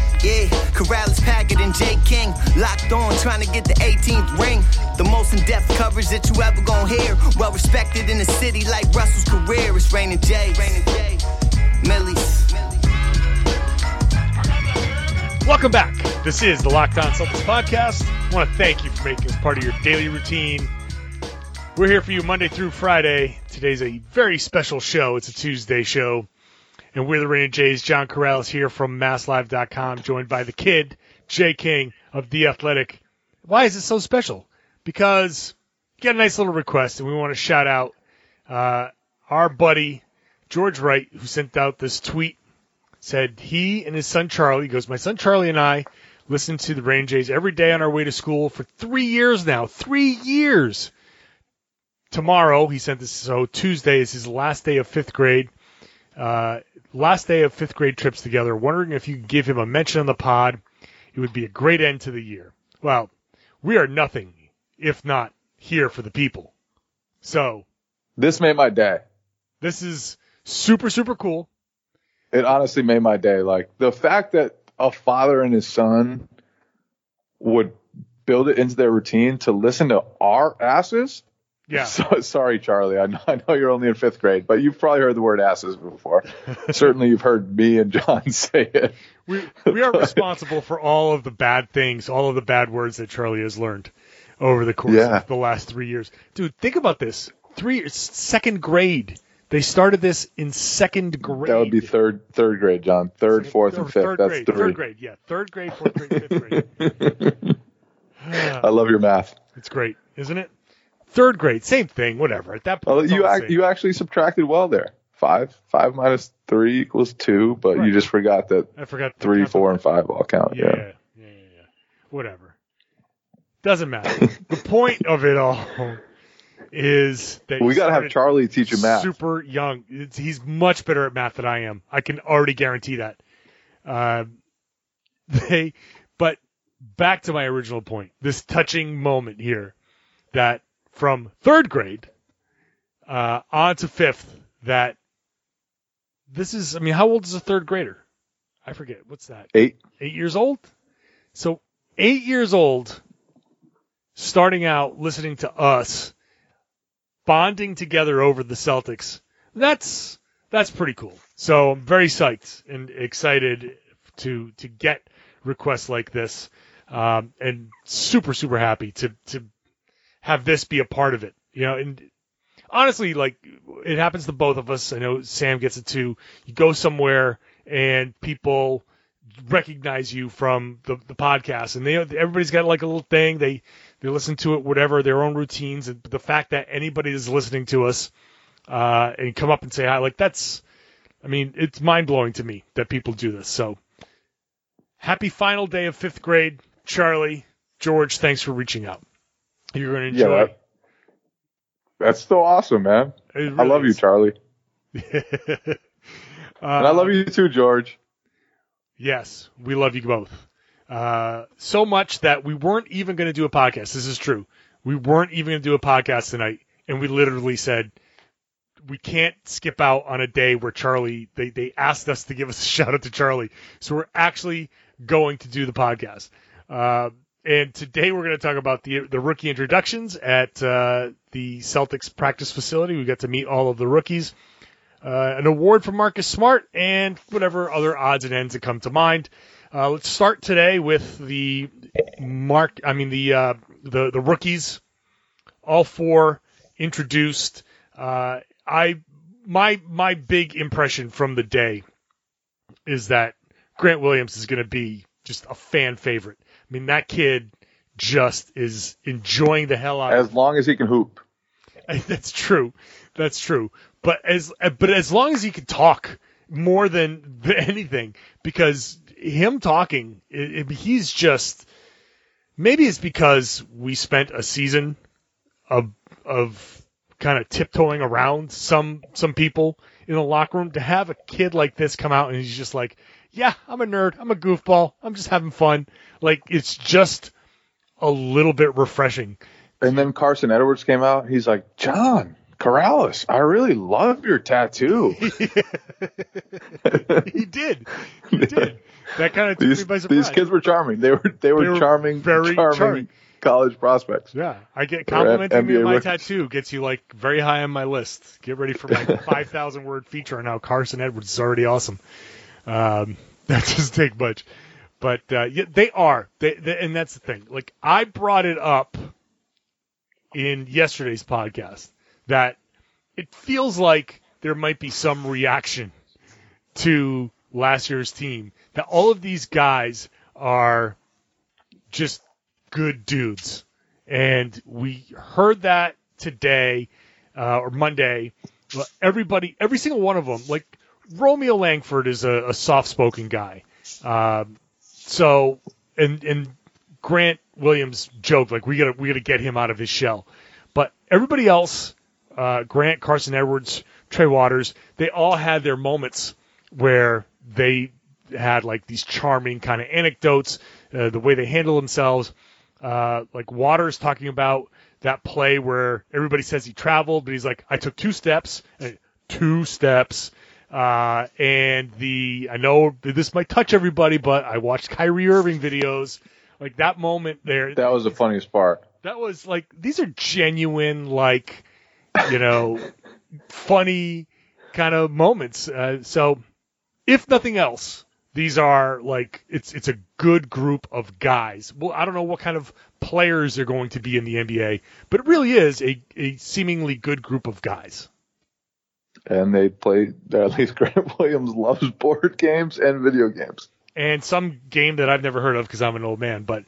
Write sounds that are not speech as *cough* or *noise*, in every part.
Yeah, Karalis, Packard, and Jay King locked on, trying to get the 18th ring. The most in-depth coverage that you ever gonna hear. Well respected in the city like Russell's career. It's Rain and Jay. Millie's. Welcome back. This is the Locked On Celtics podcast. I want to thank you for making this part of your daily routine. We're here for you Monday through Friday. Today's a very special show. It's a Tuesday show. And we're the Rain Jays. John Karalis here from MassLive.com, joined by the kid, Jay King of The Athletic. Why is it so special? Because you got a nice little request, and we want to shout out uh, our buddy, George Wright, who sent out this tweet said he and his son Charlie, he goes, my son Charlie and I listen to the Rain Jays every day on our way to school for three years now. Three years. Tomorrow, he sent this, so Tuesday is his last day of fifth grade. Uh, last day of fifth grade trips together. Wondering if you could give him a mention on the pod. It would be a great end to the year. Well, we are nothing if not here for the people. So, This made my day. this is super, super cool. It honestly made my day. Like the fact that a father and his son would build it into their routine to listen to our asses. Yeah. So, sorry, Charlie. I know, I know you're only in fifth grade, but you've probably heard the word asses before. Certainly, you've heard me and John *laughs* say it. we we are responsible for all of the bad things, all of the bad words that Charlie has learned over the course Yeah. of the last three years. Dude, think about this: three second grade. They started this in second grade. That would be third, third grade, John. Third, fourth, Or and fifth. Third That's grade. three. Third grade. Yeah, third grade, fourth grade, fifth grade. *laughs* I love your math. It's great, isn't it? Third grade, same thing. Whatever. At that point, it's you ac- you actually subtracted well there. Five, five minus three equals two, but Right. you just forgot that I forgot three, four, and five all count. Yeah, yeah, yeah, yeah. Whatever. Doesn't matter. the point of it all is that We got to have Charlie teach you math. Super young. It's, he's much better at math than I am. I can already guarantee that. Uh, they, but back to my original point. This touching moment here, that from third grade uh, on to fifth, that this is. I mean, how old is a third grader? I forget. What's that? Eight. eight years old. So eight years old, starting out listening to us, bonding together over the Celtics. That's that's pretty cool. So I'm very psyched and excited to to get requests like this, um, and super super happy to to have this be a part of it. You know, and honestly, like it happens to both of us. I know Sam gets it too. You go somewhere and people recognize you from the, the podcast and they everybody's got like a little thing they they listen to it whatever their own routines and the fact that anybody is listening to us uh and come up and say hi like that's i mean it's mind-blowing to me that people do this so happy final day of fifth grade charlie george thanks for reaching out you're going to Yeah, enjoy that- That's still awesome, man. It I love really you. Charlie. *laughs* uh, And I love you too, George. Yes, we love you both. Uh, so much that we weren't even going to do a podcast. This is true. We weren't even going to do a podcast tonight, and we literally said we can't skip out on a day where Charlie. They they asked us to give us a *laughs* shout out to Charlie, so we're actually going to do the podcast. Uh, and today we're going to talk about the the rookie introductions at uh, the Celtics practice facility. We got to meet all of the rookies uh, an award for Marcus Smart, and whatever other odds and ends that come to mind. Uh, let's start today with the mark. I mean the uh, the the rookies, all four introduced. Uh, I my my big impression from the day is that Grant Williams is going to be just a fan favorite. I mean, that kid just is enjoying the hell out of As long as he can hoop. *laughs* That's true. That's true. But as but as long as he can talk more than than *laughs* anything, because him talking, it, it- he's just maybe it's because we spent a season of of kind of tiptoeing around some some people in the locker room to have a kid like this come out and he's just like, yeah, I'm a nerd, I'm a goofball, I'm just having fun. Like it's just a little bit refreshing. And then Carsen Edwards came out. He's like, John Karalis, I really love your tattoo. *laughs* he did. He did. That kind of took these, me by surprise. these kids were charming. They were they were, They were charming, very charming, charming. College prospects. Yeah, I get complimenting me on my rookies. tattoo gets you like very high on my list. Get ready for my *laughs* 5,000 word feature on how Carsen Edwards is already awesome. Um, *laughs* that doesn't take much, but uh, yeah, they are. They, they, and that's the thing. Like I brought it up in yesterday's podcast that it feels like there might be some reaction to last year's team. That all of these guys are just good dudes. And we heard that today uh, or Monday. Everybody, every single one of them, like Romeo Langford is a, a soft-spoken guy. Um, so, and and Grant Williams joked like we gotta we gotta get him out of his shell. But everybody else, uh, Grant, Carsen Edwards, Trey Waters, they all had their moments where they had like these charming kind of anecdotes, uh, the way they handle themselves. Uh, like Waters talking about that play where everybody says he traveled, but he's like, I took two steps, two steps. Uh, and the, I know this might touch everybody, but I watched Kyrie Irving videos. Like that moment there, That was the funniest part. that was like these are genuine like you know funny kind of moments uh, so if nothing else these are like it's it's a good group of guys well i don't know what kind of players they're going to be in the nba but it really is a, a seemingly good group of guys And they play. At *laughs* least Grant Williams loves board games and video games. and some game that i've never heard of because i'm an old man but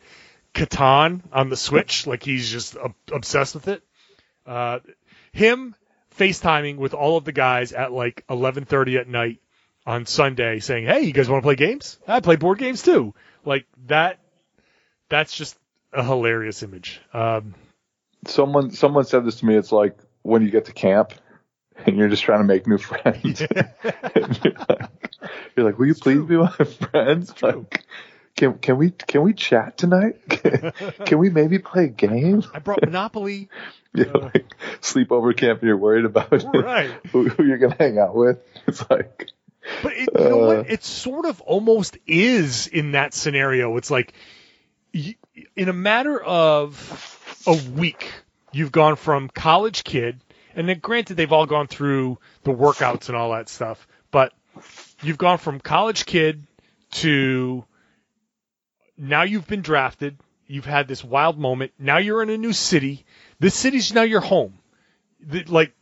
Catan on the Switch, like he's just obsessed with it. Uh, him FaceTiming with all of the guys at like 11:30 at night on Sunday, saying, "Hey, you guys want to play games? I play board games too." Like that. That's just a hilarious image. Um, Someone someone said this to me. It's like when you get to camp and you're just trying to make new friends. And you're, like, you're like, will you please be my *laughs* friends? Like, can can we can we chat tonight? *laughs* Can, can we maybe play a game? I brought Monopoly. *laughs* You know, like sleepover camp and you're worried about Right. who, who you're gonna hang out with. It's like But it, you know Uh. what? It sort of almost is in that scenario. It's like in a matter of a week, you've gone from college kid, and then granted they've all gone through the workouts and all that stuff, but you've gone from college kid to now you've been drafted. You've had this wild moment. Now you're in a new city. This city's now your home. The- Like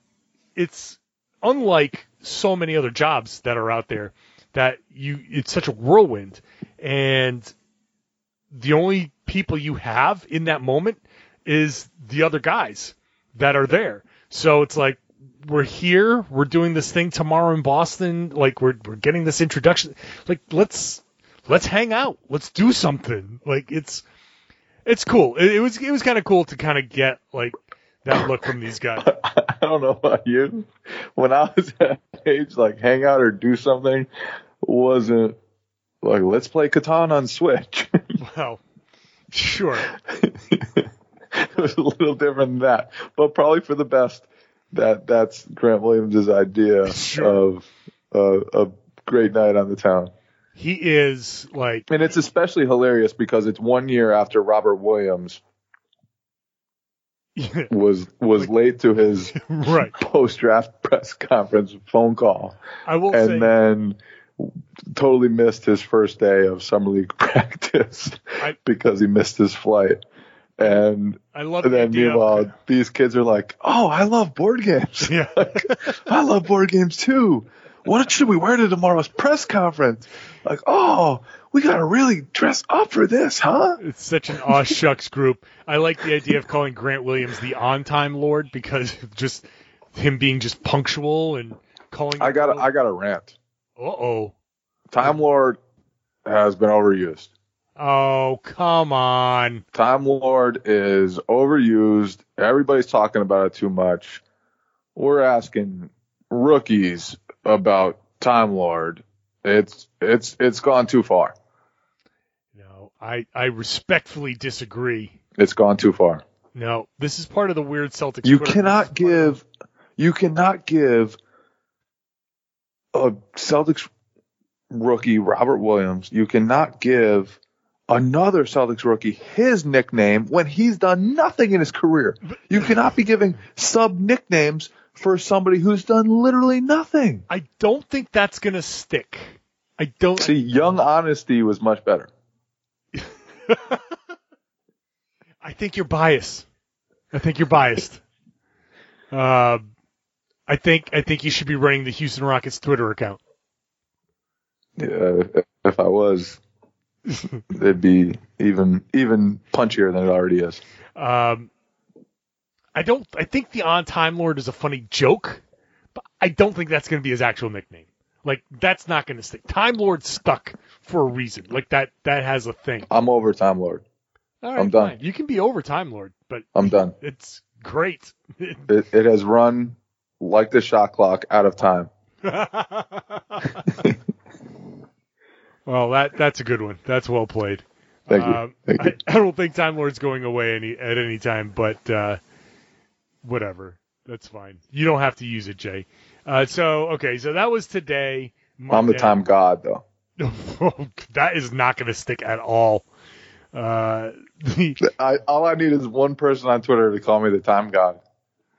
it's unlike so many other jobs that are out there that you it's such a whirlwind. And the only people you have in that moment is the other guys that are there. So it's like we're here we're doing this thing tomorrow in Boston like we're we're getting this introduction. Like let's let's hang out. Let's do something. Like it's it's cool. It, it was it was kind of cool to kind of get like that look from these guys *laughs* I don't know about you. When I was *laughs* at age, like hang out or do something wasn't like let's play Catan on Switch. *laughs* well sure it was a little different than that, but probably for the best. That that's Grant Williams' idea Sure. of uh, a great night on the town, he is like and it's especially hilarious because it's one year after Robert Williams was was late to his *laughs* right. post draft press conference phone call. I will say and then totally missed his first day of summer league *laughs* practice I- because he missed his flight. And I love the then idea. meanwhile, Of, these kids are like, "Oh, I love board games. yeah, *laughs* I love board games too. What should we wear to tomorrow's press conference? Like, oh, we got to really dress up for this, huh? It's such an aw shucks group. I like the idea of calling Grant Williams the on time lord because just him being just punctual and calling. I got a, I got a rant. Uh oh. Time Lord has been overused. Oh come on. Time Lord is overused. Everybody's talking about it too much. We're asking rookies about Time Lord. It's it's it's gone too far. No, I I respectfully disagree. It's gone too far. No, this is part of the weird Celtics. You cannot give you cannot give a Celtics rookie Robert Williams. You cannot give another Celtics rookie his nickname when he's done nothing in his career. You cannot be giving sub nicknames for somebody who's done literally nothing. I don't think that's gonna stick. I don't. See, young honesty was much better. *laughs* I think you're biased. I think you're biased. Uh, I think I think you should be running the Houston Rockets Twitter account. Yeah, if I was, *laughs* it'd be even even punchier than it already is. Um, I don't. I think the On Time Lord is a funny joke, but I don't think that's going to be his actual nickname. Like that's not going to stick. Time Lord stuck for a reason. Like that. That has a thing. I'm over Time Lord. All right, I'm done. fine. You can be over Time Lord, but I'm done. it's great. *laughs* It, it has run like the shot clock out of time. *laughs* well, that that's a good one. That's well played. Thank you. Um, Thank you. I, I don't think Time Lord's going away any at any time, but uh, whatever. That's fine. You don't have to use it, Jay. Uh, so okay, so that was today. I'm the time god, though. *laughs* that is not going to stick at all. Uh, *laughs* I, all I need is one person on Twitter to call me the time god.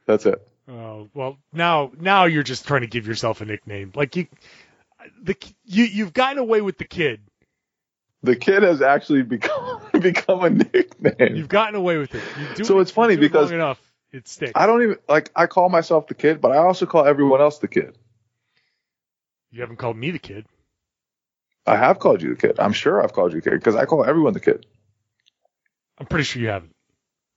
That's it. oh, well, now now you're just trying to give yourself a nickname. Like you, the you you've gotten away with the kid. The kid has actually become *laughs* become a nickname. You've gotten away with it. You do So it- it's funny you do it because- enough it sticks. I don't even like. I call myself the kid, but I also call everyone else the kid. You haven't called me the kid. I have called you the kid. I'm sure I've called you the kid because I call everyone the kid. I'm pretty sure you haven't.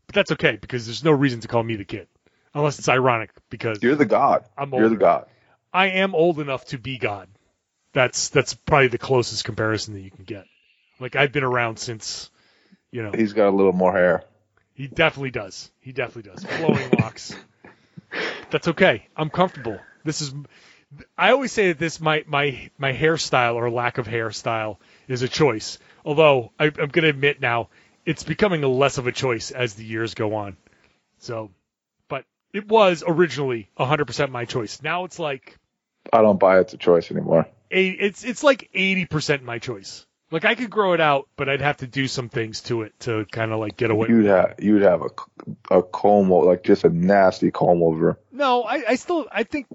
But that's okay because there's no reason to call me the kid. Unless it's ironic because You're the god. I'm You're the god. I am old enough to be God. That's that's probably the closest comparison that you can get. Like I've been around since you know He's got a little more hair. He definitely does. He definitely does. Flowing locks. That's okay. I'm comfortable. This is I always say that this my my my hairstyle or lack of hairstyle is a choice. Although I, I'm going to admit now, it's becoming a less of a choice as the years go on. So, but it was originally 100% my choice. Now it's like I don't buy it's a choice anymore. eight, it's it's like 80% my choice. Like I could grow it out, but I'd have to do some things to it to kind of like get away. You'd have you'd have a a comb over, like just a nasty comb over. No, I, I still I think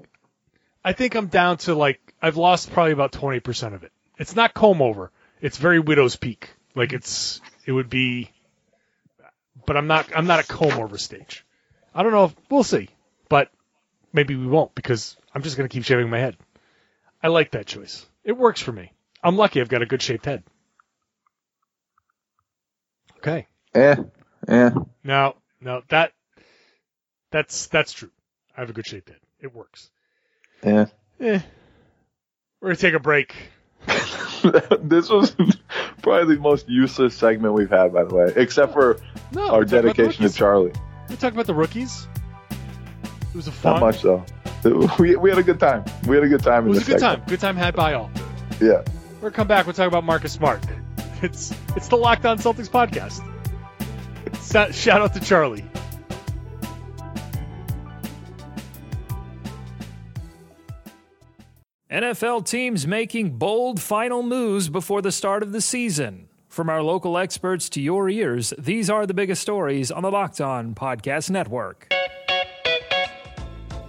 I think I'm down to like I've lost probably about 20% of it. It's not comb over. It's very widow's peak. Like it's it would be but I'm not I'm not a comb over stage. I don't know if we'll see. But maybe we won't because I'm just going to keep shaving my head. I like that choice. It works for me. I'm lucky I've got a good shaped head. Okay. Yeah. Yeah. No, no, that that's that's true. I have a good shaped head. It works. Yeah. Eh. We're gonna take a break. *laughs* this was *laughs* probably the most useless segment we've had, by the way, except for No, our we're talking about the dedication to. Charlie. We talked about the rookies. It was a fun. Not much though. *laughs* We, we had a good time. We had a good time. It in was a this good time. Good time had by all. Yeah. We're come back. We'll talk about Marcus Smart. *laughs* It's it's the Locked On Celtics podcast. *laughs* Shout out to Charlie. NFL teams making bold final moves before the start of the season. From our local experts to your ears, these are the biggest stories on the Locked On Podcast Network.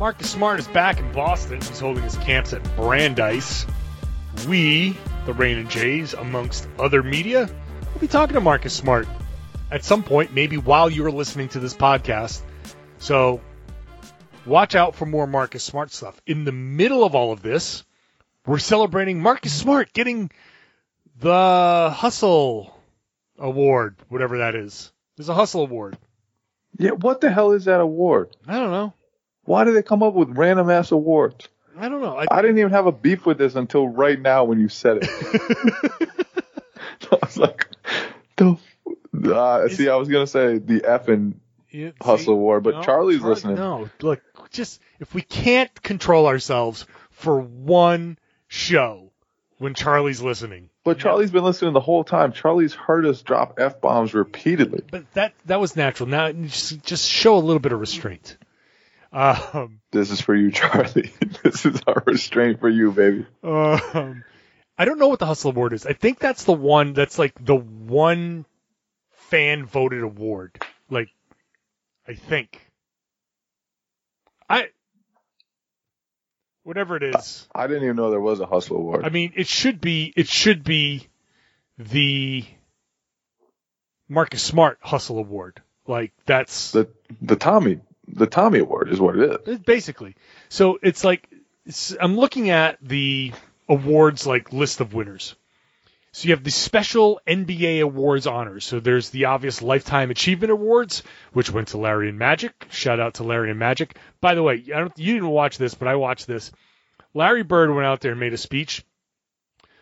Marcus Smart is back in Boston. He's holding his camps at Brandeis. We, the Rain and Jays, amongst other media, will be talking to Marcus Smart at some point, maybe while you're listening to this podcast. So watch out for more Marcus Smart stuff. In the middle of all of this, we're celebrating Marcus Smart getting the Hustle Award, whatever that is. There's a Hustle Award. Yeah, what the hell is that award? I don't know. Why do they come up with random ass awards? I don't know. I, I didn't even have a beef with this until right now when you said it. *laughs* *laughs* I was like, the, uh, see, I was gonna say the effing Yeah, Hustle see? Award, but No, Charlie's Charlie- listening. No, look, just if we can't control ourselves for one show when Charlie's listening, But Charlie's been listening the whole time. Charlie's heard us drop f bombs repeatedly. but that that was natural. Now just, just show a little bit of restraint. Um, This is for you, Charlie. *laughs* this is our restraint for you, baby. um, I don't know what the Hustle Award is. I think that's the one that's like the one fan voted award. Like, I think. I. Whatever it is. I didn't even know there was a Hustle Award. I mean, it should be it should be the Marcus Smart Hustle Award. Like that's the the Tommy the Tommy Award is what it is. basically. So it's like it's, I'm looking at the awards like list of winners. So you have the special NBA awards honors. So there's the obvious lifetime achievement awards, which went to Larry and Magic. Shout out to Larry and Magic. By the way, I don't you didn't watch this, but I watched this. Larry Bird went out there and made a speech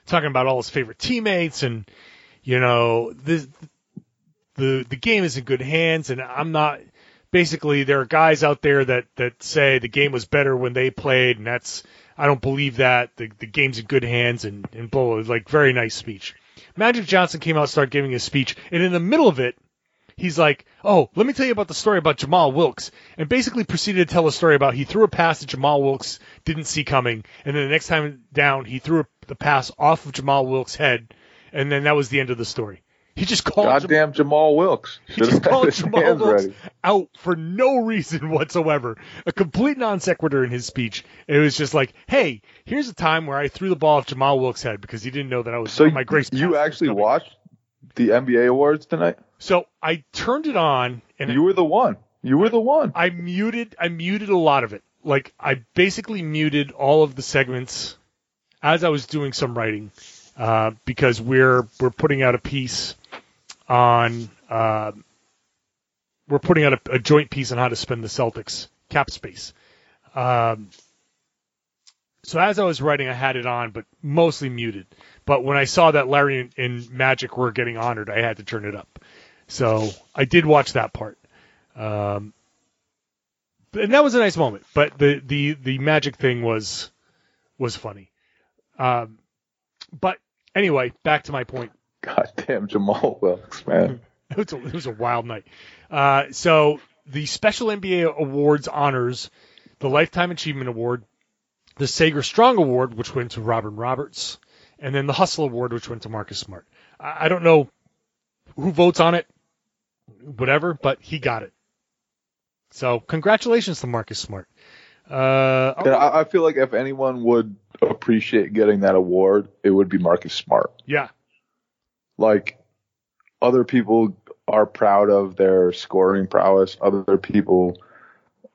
talking about all his favorite teammates and you know this the the game is in good hands and I'm not basically there are guys out there that that say the game was better when they played and that's I don't believe that the the game's in good hands and and blah, blah, blah like very nice speech. Magic Johnson came out started giving his speech and in the middle of it he's like, "Oh, let me tell you about the story about Jamal Wilkes," and basically proceeded to tell a story about he threw a pass that Jamal Wilkes didn't see coming, and then the next time down he threw the pass off of Jamal Wilkes' head, and then that was the end of the story. He just called Jam- Goddamn Jamal Wilkes. he just called Jamal Wilkes ready. out for no reason *laughs* whatsoever. A complete non sequitur in his speech. It was just like, "Hey, here's a time where I threw the ball off Jamal Wilkes' head because he didn't know that I was So my grace." you actually watched the NBA awards tonight? So I turned it on and You were the one. You were the one. I muted I muted a lot of it. Like I basically muted all of the segments as I was doing some writing uh, because we're we're putting out a piece on uh, we're putting out a, a joint piece on how to spend the Celtics cap space. Um, so as I was writing, I had it on, but mostly muted. But when I saw that Larry and, and Magic were getting honored, I had to turn it up. So I did watch that part. Um, and that was a nice moment. But the the the magic thing was was funny. Um, but anyway, back to my point. Goddamn Jamal Wilkes, man. *laughs* It was a, it was a wild night. Uh, so the special NBA awards honors the Lifetime Achievement Award, the Sager Strong Award, which went to Robin Roberts, and then the Hustle Award, which went to Marcus Smart. I, I don't know who votes on it, whatever, but he got it. So congratulations to Marcus Smart. Uh, And I, I feel like if anyone would appreciate getting that award, it would be Marcus Smart. yeah, Like other people are proud of their scoring prowess. Other people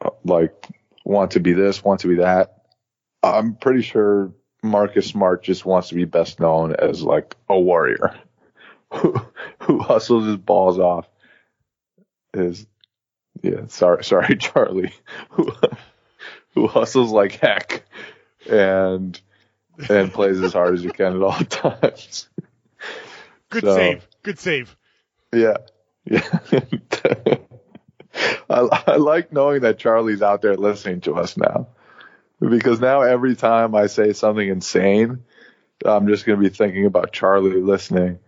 uh, like want to be this, want to be that. I'm pretty sure Marcus Smart just wants to be best known as like a warrior *laughs* who, who hustles his balls off. Is yeah, sorry, sorry, *laughs* Charlie, *laughs* who who hustles like heck and and plays as hard as you can at all *laughs* times. good So- save, good save. Yeah. Yeah. *laughs* I, I like knowing that Charlie's out there listening to us now. Because now every time I say something insane, I'm just going to be thinking about Charlie listening.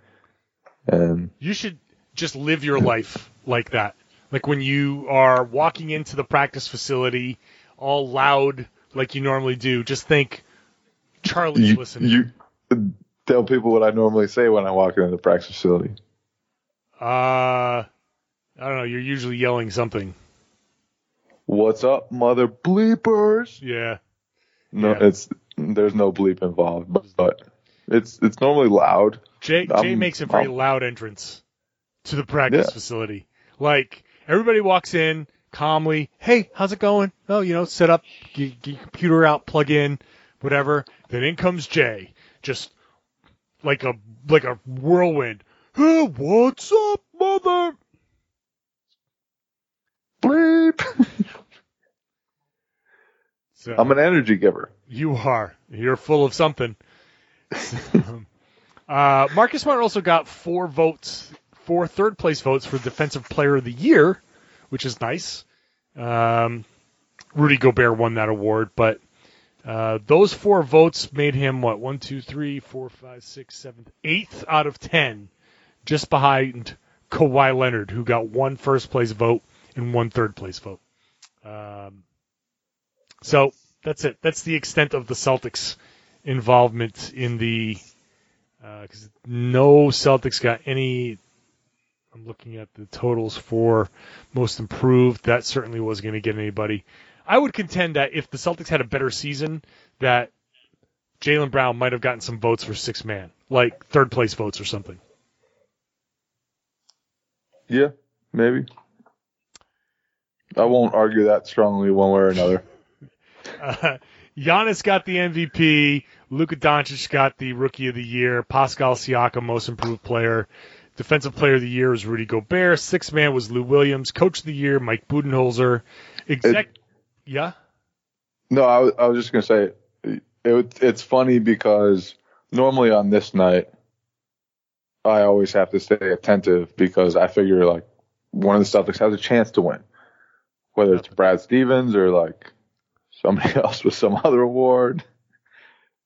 And You should just live your life like that. Like when you are walking into the practice facility, all loud like you normally do. Just think, Charlie's you, listening. you tell people what I normally say when I walk into the practice facility. uh, I don't know. You're usually yelling something. What's up, mother bleepers? Yeah. No, Yeah. it's there's no bleep involved, but, but it's it's normally loud. Jay Jay I'm- makes a very I'm- loud entrance to the practice Yeah. facility. Like everybody walks in calmly. Hey, how's it going? Oh, you know, set up, get, get your computer out, plug in, whatever. Then in comes Jay, just like a like a whirlwind. Hey, what's up, mother? Bleep. So, I'm an energy giver. You are. You're full of something. *laughs* uh, Marcus Smart also got four votes, four third place votes for Defensive Player of the Year, which is nice. Um, Rudy Gobert won that award, but uh, those four votes made him what one, two, three, four, five, six, seven, eighth out of ten, just behind Kawhi Leonard, who got one first place vote and one third place vote. Um, so that's it. That's the extent of the Celtics' involvement in the. Because no Celtics got any. I'm looking at the totals for most improved. That certainly was going to get anybody. I would contend that if the Celtics had a better season, that Jaylen Brown might have gotten some votes for six man, like third place votes or something. Yeah, maybe. I won't argue that strongly one way or another. Uh, *laughs* Giannis got the MVP. Luka Doncic got the Rookie of the Year. Pascal Siakam, Most Improved Player. Defensive Player of the Year was Rudy Gobert. Sixth man was Lou Williams. Coach of the Year, Mike Budenholzer. Exec. yeah. No, I, was- I was just gonna say it, it. It's funny because normally on this night, I always have to stay attentive because I figure like one of the Celtics has a chance to win, whether it's Brad Stevens or like somebody *laughs* else with some other award.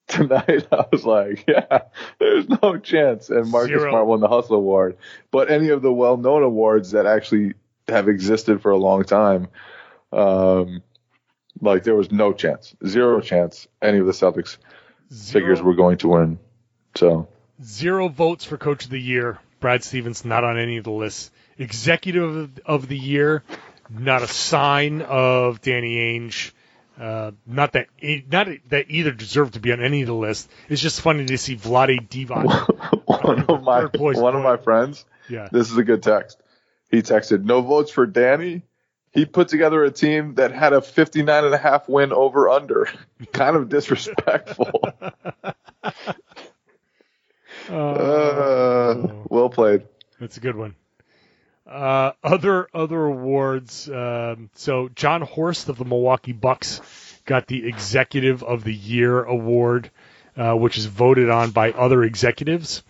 *laughs* Tonight, I was like, *laughs* yeah, there's no chance. And Marcus Zero. Smart won the Hustle Award. But any of the well known awards that actually have existed for a long time, um, like there was no chance, zero chance any of the Celtics figures were going to win. So Zero votes for Coach of the Year. Brad Stevens not on any of the lists. Executive of the Year, not a sign of Danny Ainge. Uh, not that not that either deserve to be on any of the list. It's just funny to see Vlade Divac. *laughs* one of my one of my friends, Yeah. this is a good text. He texted, "No votes for Danny." He put together a team that had a 59 and a half win over under. *laughs* kind of disrespectful. *laughs* Uh, well played. That's a good one. Uh, other other awards. Um, so Jon Horst of the Milwaukee Bucks got the Executive of the Year award, uh, which is voted on by other executives.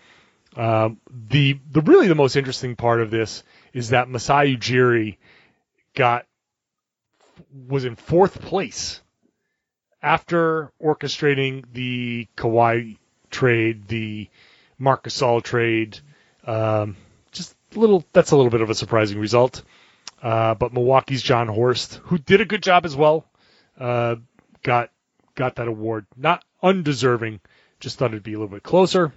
Um, the the really the most interesting part of this is that Masai Ujiri got was in fourth place after orchestrating the Kawhi trade, the Marcus Gasol trade. Um, little. That's a little bit of a surprising result. Uh, but Milwaukee's Jon Horst, who did a good job as well. uh, got got that award. Not undeserving, just thought it'd be a little bit closer.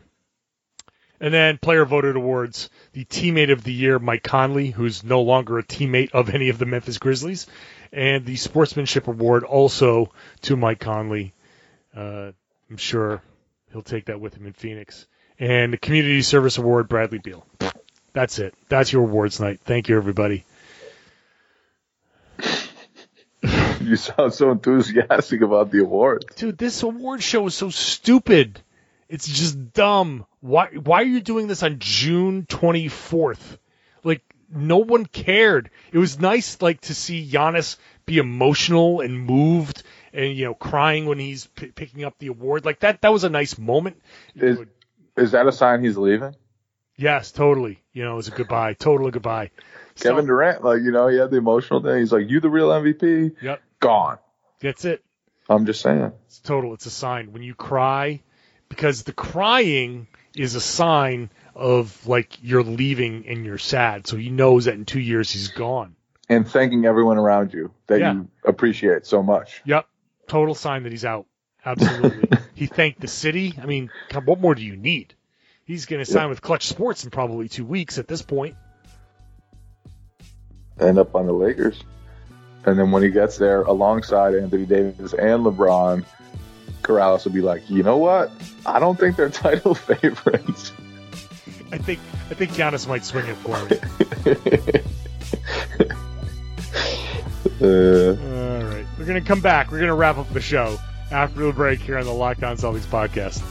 And then player voted awards, the teammate of the year, Mike Conley, who's no longer a teammate of any of the Memphis Grizzlies, and the sportsmanship award also to Mike Conley. Uh, I'm sure he'll take that with him in Phoenix. And the community service award, Bradley Beal. That's it. That's your awards night. Thank you, everybody. *laughs* You sound so enthusiastic about the awards. Dude, this award show is so stupid. It's just dumb. Why why are you doing this on June 24th? Like no one cared. It was nice like to see Giannis be emotional and moved and you know crying when he's p- picking up the award. Like that that was a nice moment. Is is that a sign he's leaving? Yes, totally. You know, it was a goodbye. Total goodbye. So- Kevin Durant, like you know, he had the emotional thing. He's like, "You the real MVP." Yep. Gone. That's it. I'm just saying. It's total. It's a sign when you cry, because the crying is a sign of like you're leaving and you're sad. So he knows that in two years he's gone. And thanking everyone around you that Yeah. you appreciate so much. Yep. Total sign that he's out. Absolutely. *laughs* he thanked the city. I mean, come- what more do you need? He's going to sign with Klutch Sports in probably two weeks at this point. End up on the Lakers. And then when he gets there alongside Anthony Davis and LeBron, Karalis will be like, you know what? I don't think they're *laughs* title favorites. I think I think Giannis might swing it for me. *laughs* Uh, All right. We're going to come back. We're going to wrap up the show after the break here on the Locked On Celtics podcast.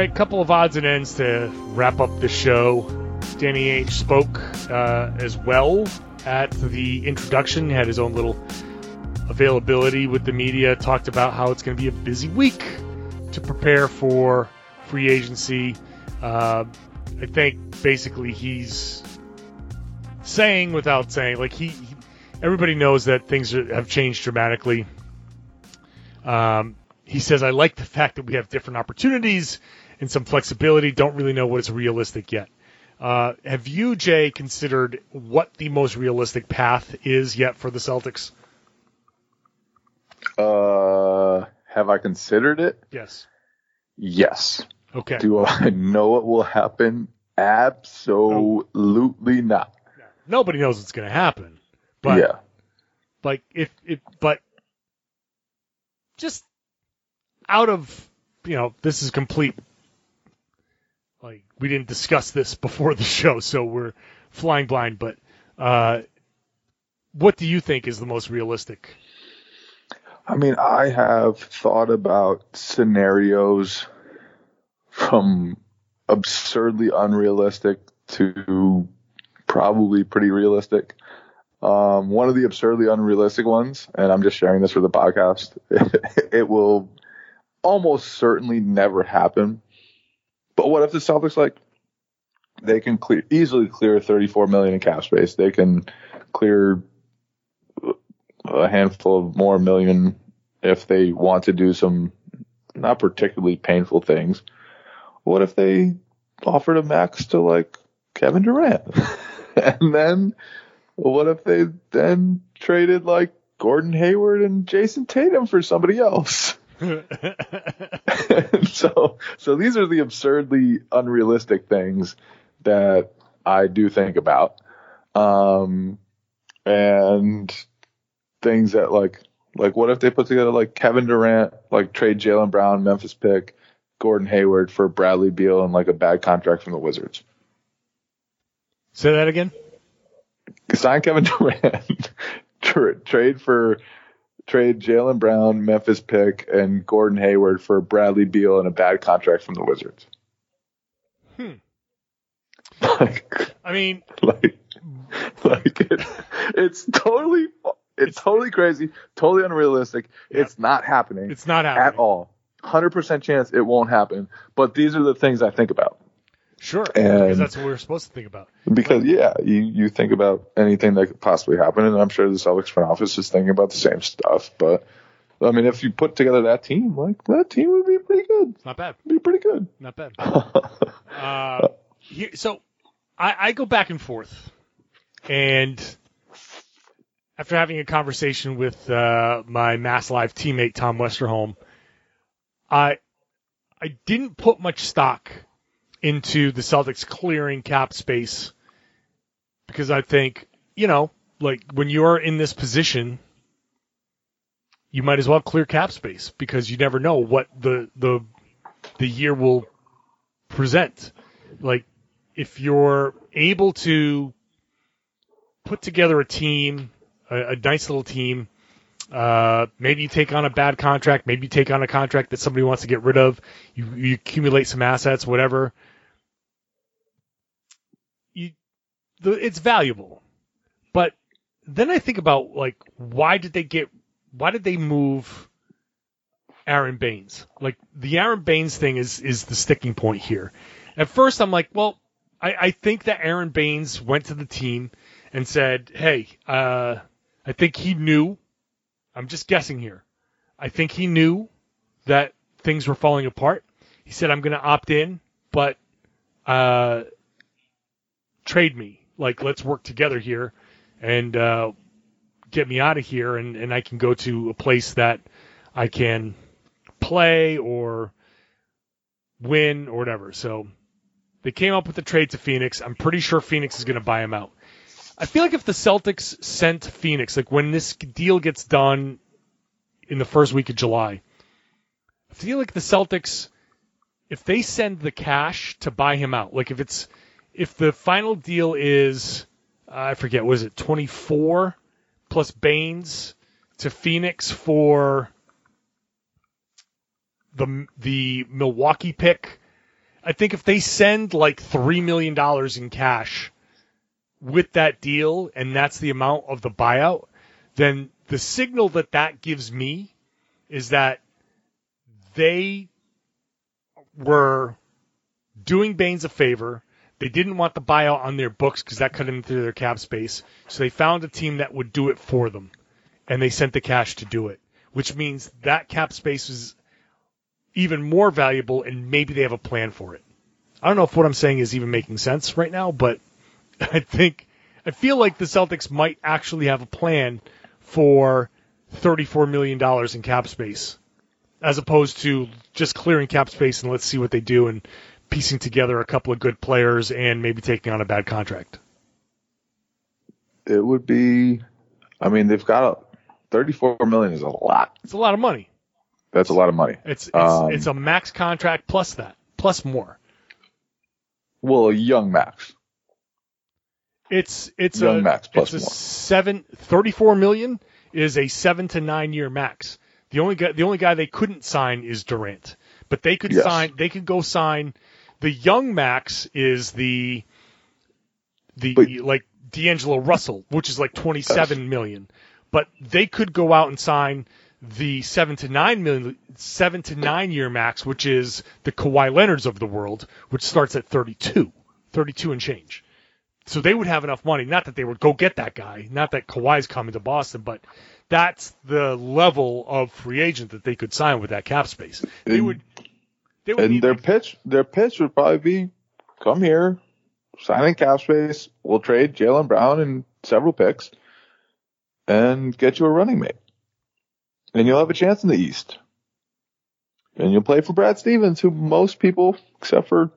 Right, couple of odds and ends to wrap up the show. Danny Ainge spoke uh, as well at the introduction, had his own little availability with the media, talked about how it's going to be a busy week to prepare for free agency. Uh, I think basically he's saying without saying, like he, he everybody knows that things are, have changed dramatically. Um, he says, I like the fact that we have different opportunities and some flexibility. Don't really know what is realistic yet. Uh, have you, Jay, considered what the most realistic path is yet for the Celtics? uh, have I considered it? Yes. Yes. Okay. Do I know it will happen? Absolutely not. Nobody knows what's going to happen. But yeah. like if if but just out of you know this is complete we didn't discuss this before the show so we're flying blind but uh what do you think is the most realistic I mean, I have thought about scenarios from absurdly unrealistic to probably pretty realistic. Um, one of the absurdly unrealistic ones, and I'm just sharing this for the podcast, *laughs* it will almost certainly never happen. But what if the Celtics like they can clear easily clear 34 million in cap space? They can clear a handful of more million if they want to do some not particularly painful things. What if they offered a max to like Kevin Durant? *laughs* and then what if they then traded like Gordon Hayward and Jayson Tatum for somebody else? *laughs* so so these are the absurdly unrealistic things that I do think about. Um and things that like like what if they put together like Kevin Durant, like trade Jaylen Brown, Memphis pick, Gordon Hayward for Bradley Beal and like a bad contract from the Wizards. say that again Sign Kevin *laughs* Durant, trade for trade Jaylen Brown, Memphis pick, and Gordon Hayward for Bradley Beal and a bad contract from the Wizards. Hmm. Like, *laughs* i mean like, like it, it's totally, it's totally crazy, totally unrealistic. It's not happening. it's not happening at all. Hundred percent chance it won't happen. But these are the things I think about. Sure, And- because that's what we're supposed to think about. Because yeah, you you think about anything that could possibly happen, and I'm sure the Celtics front office is thinking about the same stuff. But I mean, if you put together that team, like that team would be pretty good. Not bad, Be pretty good. not bad. *laughs* Uh, here, so I, I go back and forth, and after having a conversation with uh, my Mass Live teammate Tom Westerholm, I I didn't put much stock into the Celtics clearing cap space because I think you know, like when you're in this position. You might as well clear cap space because you never know what the the the year will present. Like, if you're able to put together a team, a, a nice little team, uh, maybe you take on a bad contract, maybe you take on a contract that somebody wants to get rid of, you, you accumulate some assets, whatever. You, the, it's valuable, but then I think about like, why did they get, why did they move Aron Baynes. Like the Aron Baynes thing is is the sticking point here. At first, I'm like, well, I, I think that Aron Baynes went to the team and said, hey, uh, I think he knew. I'm just guessing here. I think he knew that things were falling apart. He said, I'm going to opt in, but uh, trade me. Like, let's work together here and uh, get me out of here, and, and I can go to a place that I can play or win or whatever. So they came up with the trade to Phoenix. I'm pretty sure Phoenix is going to buy him out. I feel like if the Celtics sent Phoenix, like when this deal gets done in the first week of July, I feel like the Celtics, if they send the cash to buy him out, like if it's, if the final deal is, I forget, was it 24 plus Baynes to Phoenix for the the Milwaukee pick. I think if they send like three million dollars in cash with that deal, and that's the amount of the buyout, then the signal that that gives me is that they were doing Baynes a favor. They didn't want the buyout on their books because that cut into their cap space. So they found a team that would do it for them, and they sent the cash to do it. Which means that cap space is even more valuable, and maybe they have a plan for it. I don't know if what I'm saying is even making sense right now, but *laughs* I think I feel like the Celtics might actually have a plan for $34 million in cap space, as opposed to just clearing cap space and let's see what they do and piecing together a couple of good players and maybe taking on a bad contract. It would be. I mean, they've got a, 34 million is a lot. It's a lot of money. That's a lot of money. It's it's, Um, it's a max contract plus that, plus more. Well, a young max. It's it's Young a max plus it's a more. seven thirty four million is a seven to nine year max. The only guy the only guy they couldn't sign is Durant, but they could Yes. sign they could go sign. The young max is the the But- like D'Angelo Russell, which is like twenty seven million. But they could go out and sign the seven to nine million seven to nine year max, which is the Kawhi Leonards of the world, which starts at 32, 32 and change. So they would have enough money. Not that they would go get that guy. Not that Kawhi's coming to Boston, but that's the level of free agent that they could sign with that cap space. They would. They And their pitch, their pitch would probably be, come here, sign in cap space. We'll trade Jaylen Brown and several picks, and get you a running mate, and you'll have a chance in the East. And you'll play for Brad Stevens, who most people, except for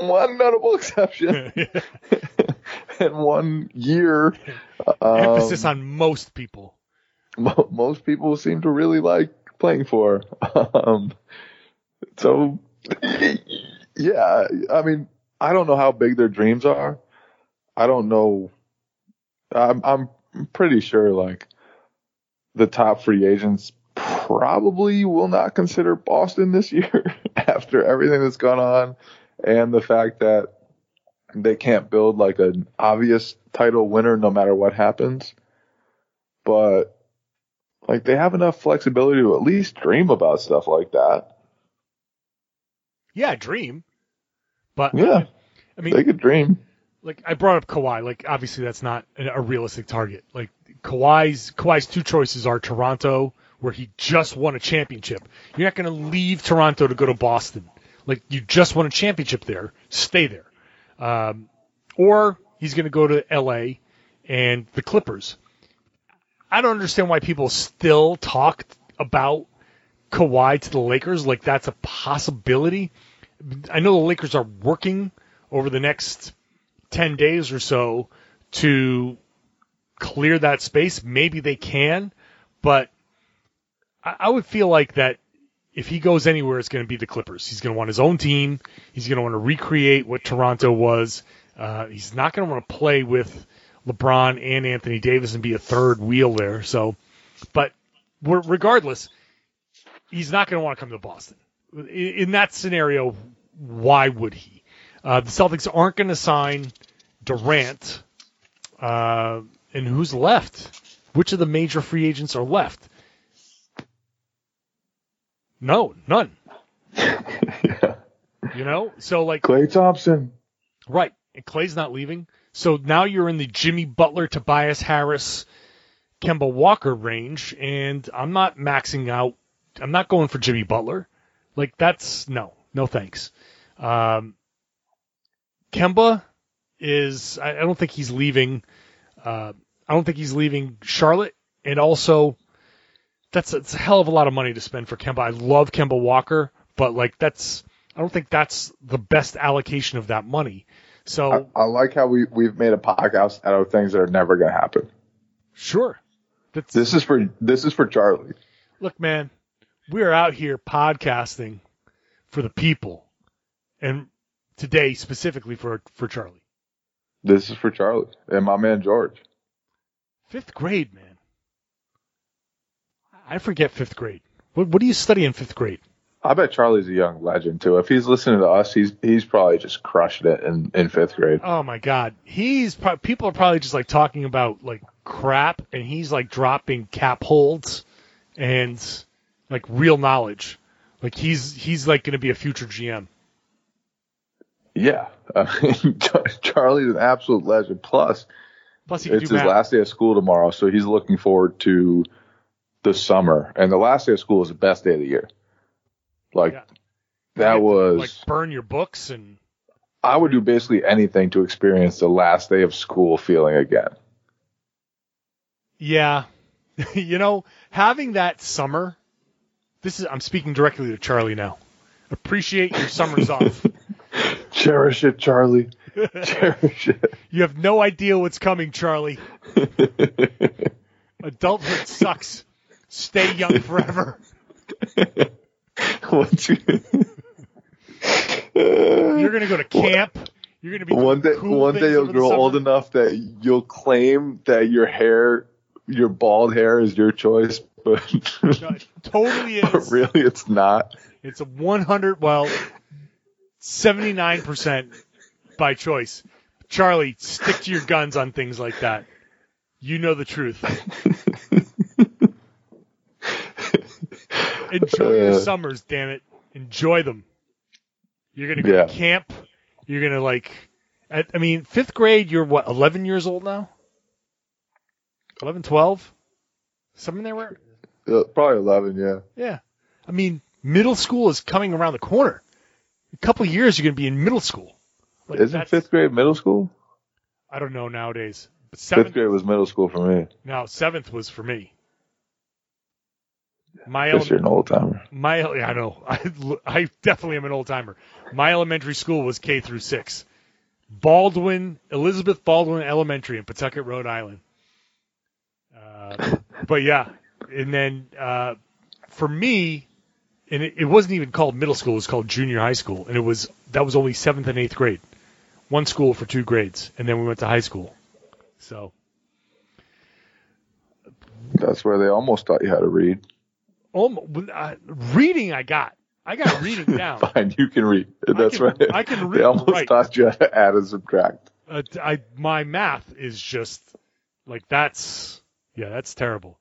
one notable exception, *laughs* *laughs* in one year, um, emphasis on most people. mo- most people seem to really like playing for. *laughs* Um, so, yeah, I mean, I don't know how big their dreams are. I don't know. I'm, I'm pretty sure like the top free agents probably will not consider Boston this year *laughs* after everything that's gone on and the fact that they can't build like an obvious title winner no matter what happens. But like they have enough flexibility to at least dream about stuff like that. Yeah, dream. But Yeah. I mean, They could dream. like I brought up Kawhi. Like obviously that's not a realistic target. Like Kawhi's Kawhi's two choices are Toronto, where he just won a championship. You're not going to leave Toronto to go to Boston. Like you just won a championship there, stay there. Um, or he's going to go to L.A. and the Clippers. I don't understand why people still talk about Kawhi to the Lakers like that's a possibility. I know the Lakers are working over the next 10 days or so to clear that space. Maybe they can, but I, would feel like that if he goes anywhere, it's going to be the Clippers. He's going to want his own team. He's going to want to recreate what Toronto was. Uh, he's not going to want to play with LeBron and Anthony Davis and be a third wheel there. So, but regardless, he's not going to want to come to Boston. In, that scenario, why would he? Uh, the Celtics aren't going to sign Durant. Uh, and who's left? Which of the major free agents are left? No, none. yeah. *laughs* You know, so like Klay Thompson. Right. And Klay's not leaving. So now you're in the Jimmy Butler, Tobias Harris, Kemba Walker range, and I'm not maxing out. I'm not going for Jimmy Butler. Like that's no, no thanks. Um, Kemba is. I, I don't think he's leaving. Uh, I don't think he's leaving Charlotte, and also that's it's a hell of a lot of money to spend for Kemba. I love Kemba Walker, but like that's I don't think that's the best allocation of that money. So I, I like how we we've made a podcast out of things that are never going to happen. sure, that's This is for this is for Charlie. look, man, we're out here podcasting for the people, and today specifically for for Charlie. This is for Charlie and my man George. Fifth grade, man. I forget fifth grade. What, what do you study in fifth grade? I bet Charlie's a young legend too. If he's listening to us, he's he's probably just crushing it in, in fifth grade. Oh my God, he's pro- people are probably just like talking about like crap, and he's like dropping cap holds and like real knowledge. Like he's he's like going to be a future GM. Yeah, *laughs* I mean, Charlie's an absolute legend. Plus, Plus, it's his math. last day of school tomorrow, so he's looking forward to the summer. And the last day of school is the best day of the year. Like Yeah. that was like burn your books and I would do basically anything to experience the last day of school feeling again. Yeah. *laughs* you know, having that summer, this is I'm speaking directly to Charlie now. Appreciate your summers off. *laughs* Cherish it, Charlie. *laughs* Cherish it. You have no idea what's coming, Charlie. *laughs* Adulthood sucks. Stay young forever. Once you- You're gonna go to camp. You're gonna be one day, cool one day you'll grow old enough that you'll claim that your hair, your bald hair, is your choice, but, No, it totally *laughs* but is. really it's not. It's a 100, well, 79% by choice. Charlie, stick to your guns on things like that. You know the truth. *laughs* Enjoy your Uh. summers, damn it. Enjoy them. You're going to go Yeah. to camp. You're going to, like, I, I mean, fifth grade, you're what, 11 years old now? 11, 12? Something there where? Uh, Probably eleven, yeah. Yeah. I mean, middle school is coming around the corner. A couple of years, you're going to be in middle school. Like, Isn't fifth grade middle school? I don't know nowadays. But Fifth seventh, grade was middle school for me. no, seventh was for me. My Guess you're an old timer. my yeah, I know. *laughs* I, I definitely am an old timer. My elementary school was K through six. Baldwin, Elizabeth Baldwin Elementary in Pawtucket, Rhode Island. Uh, but yeah, and then uh, for me, and it, it wasn't even called middle school; it was called junior high school, and it was that was only seventh and eighth grade, one school for two grades, and then we went to high school. So That's where they almost taught you how to read. almost, uh, reading, I got, I got *laughs* reading down. Fine, you can read. That's can- right. I can read They almost write. taught you how to add and subtract. uh, I my math is just like that's yeah that's terrible.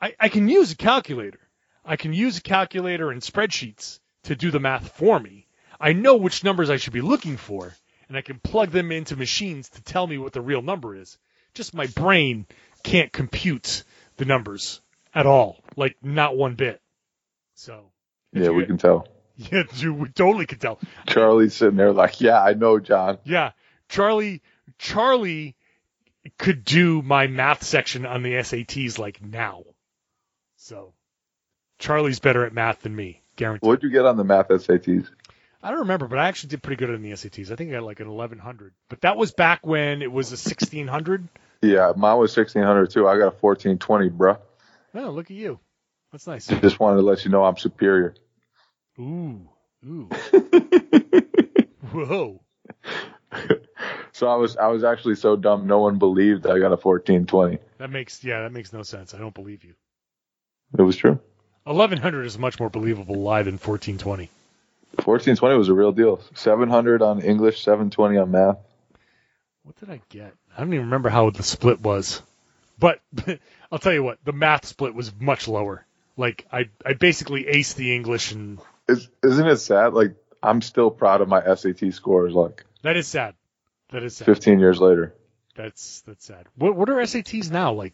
I, I can use a calculator. I can use a calculator and spreadsheets to do the math for me. I know which numbers I should be looking for, and I can plug them into machines to tell me what the real number is. Just my brain can't compute the numbers at all, like not one bit. So Yeah, we can tell. *laughs* Yeah, you we totally can tell. Charlie's sitting there like, yeah, I know, John. Yeah, Charlie, Charlie could do my math section on the SATs like now. So Charlie's better at math than me, guaranteed. What'd you get on the math SATs? I don't remember, but I actually did pretty good on the SATs. I think I got like an 1100. But that was back when it was a 1600. Yeah, mine was 1600 too. I got a 1420, bruh. Oh, look at you. That's nice. Just wanted to let you know I'm superior. Ooh, ooh. *laughs* Whoa. *laughs* So I was I was actually so dumb no one believed I got a 1420. That makes yeah, that makes no sense. I don't believe you. It was true. 1100 is a much more believable lie than 1420. 1420 was a real deal. 700 on English, 720 on math. What did I get? I don't even remember how the split was. But *laughs* I'll tell you what, the math split was much lower. Like I I basically aced the English and Is, isn't it sad? Like I'm still proud of my SAT scores. Like that is sad. That is sad. 15 years later. That's that's sad. What what are SATs now? Like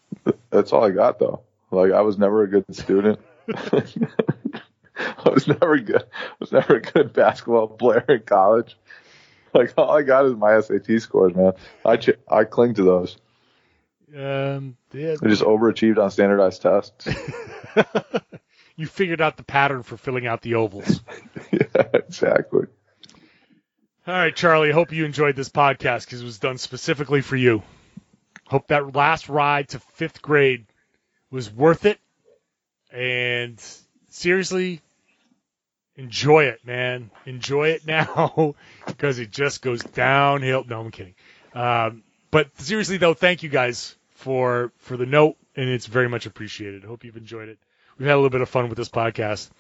That's all I got though. Like I was never a good student. *laughs* *laughs* I was never good. I was never a good basketball player in college. Like all I got is my SAT scores, man. I ch- I cling to those. um yeah, I just overachieved on standardized tests. *laughs* you figured out the pattern for filling out the ovals. yeah, exactly. All right, Charlie. Hope you enjoyed this podcast because it was done specifically for you. Hope that last ride to fifth grade was worth it. And seriously, enjoy it, man. Enjoy it *laughs* now because it just goes downhill. No, I'm kidding. Um, but seriously, though, thank you guys for for the note, and it's very much appreciated. Hope you've enjoyed it. We've had a little bit of fun with this podcast.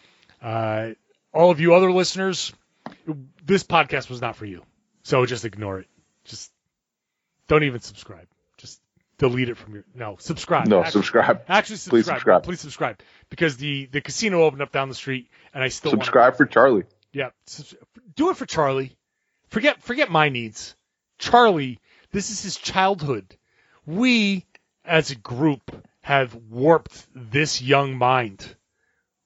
Uh, all of you other listeners, this podcast was not for you. So just ignore it. Just don't even subscribe. Just delete it from your no subscribe. No, Actually- subscribe. Actually, subscribe. Please subscribe. Please subscribe because the the casino opened up down the street, and I still Subscribe for Charlie. yeah, do it for Charlie. Forget forget my needs. Charlie, this is his childhood. We, as a group, have warped this young mind.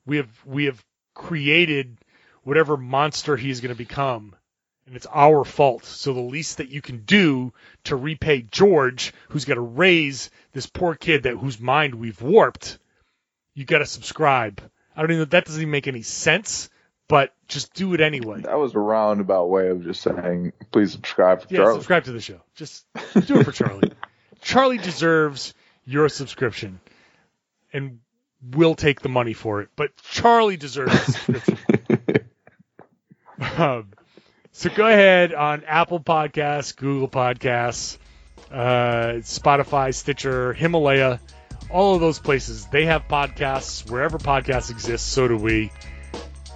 We have we have created whatever monster he's going to become, and it's our fault. So the least that you can do to repay George, who's got to raise this poor kid that whose mind we've warped, you got to subscribe. I don't even know that doesn't even make any sense, but just do it anyway. That was a roundabout way of just saying, please subscribe for Yeah, Charlie. subscribe to the show. Just do it for Charlie. *laughs* Charlie deserves your subscription, and we'll take the money for it. But Charlie deserves a subscription. Um, so go ahead on Apple Podcasts, Google Podcasts, uh, Spotify, Stitcher, Himalaya, all of those places. They have podcasts. Wherever podcasts exist, so do we.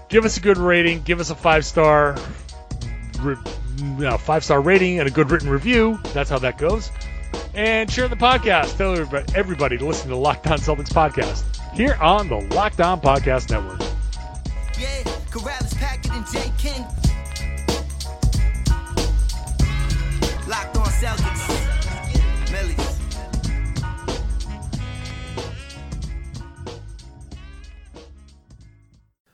Give us a good rating. Give us a five star re- five star rating and a good written review. That's how that goes. And share the podcast. Tell everybody, everybody to listen to On Celtics podcast here on the Locked On Podcast Network.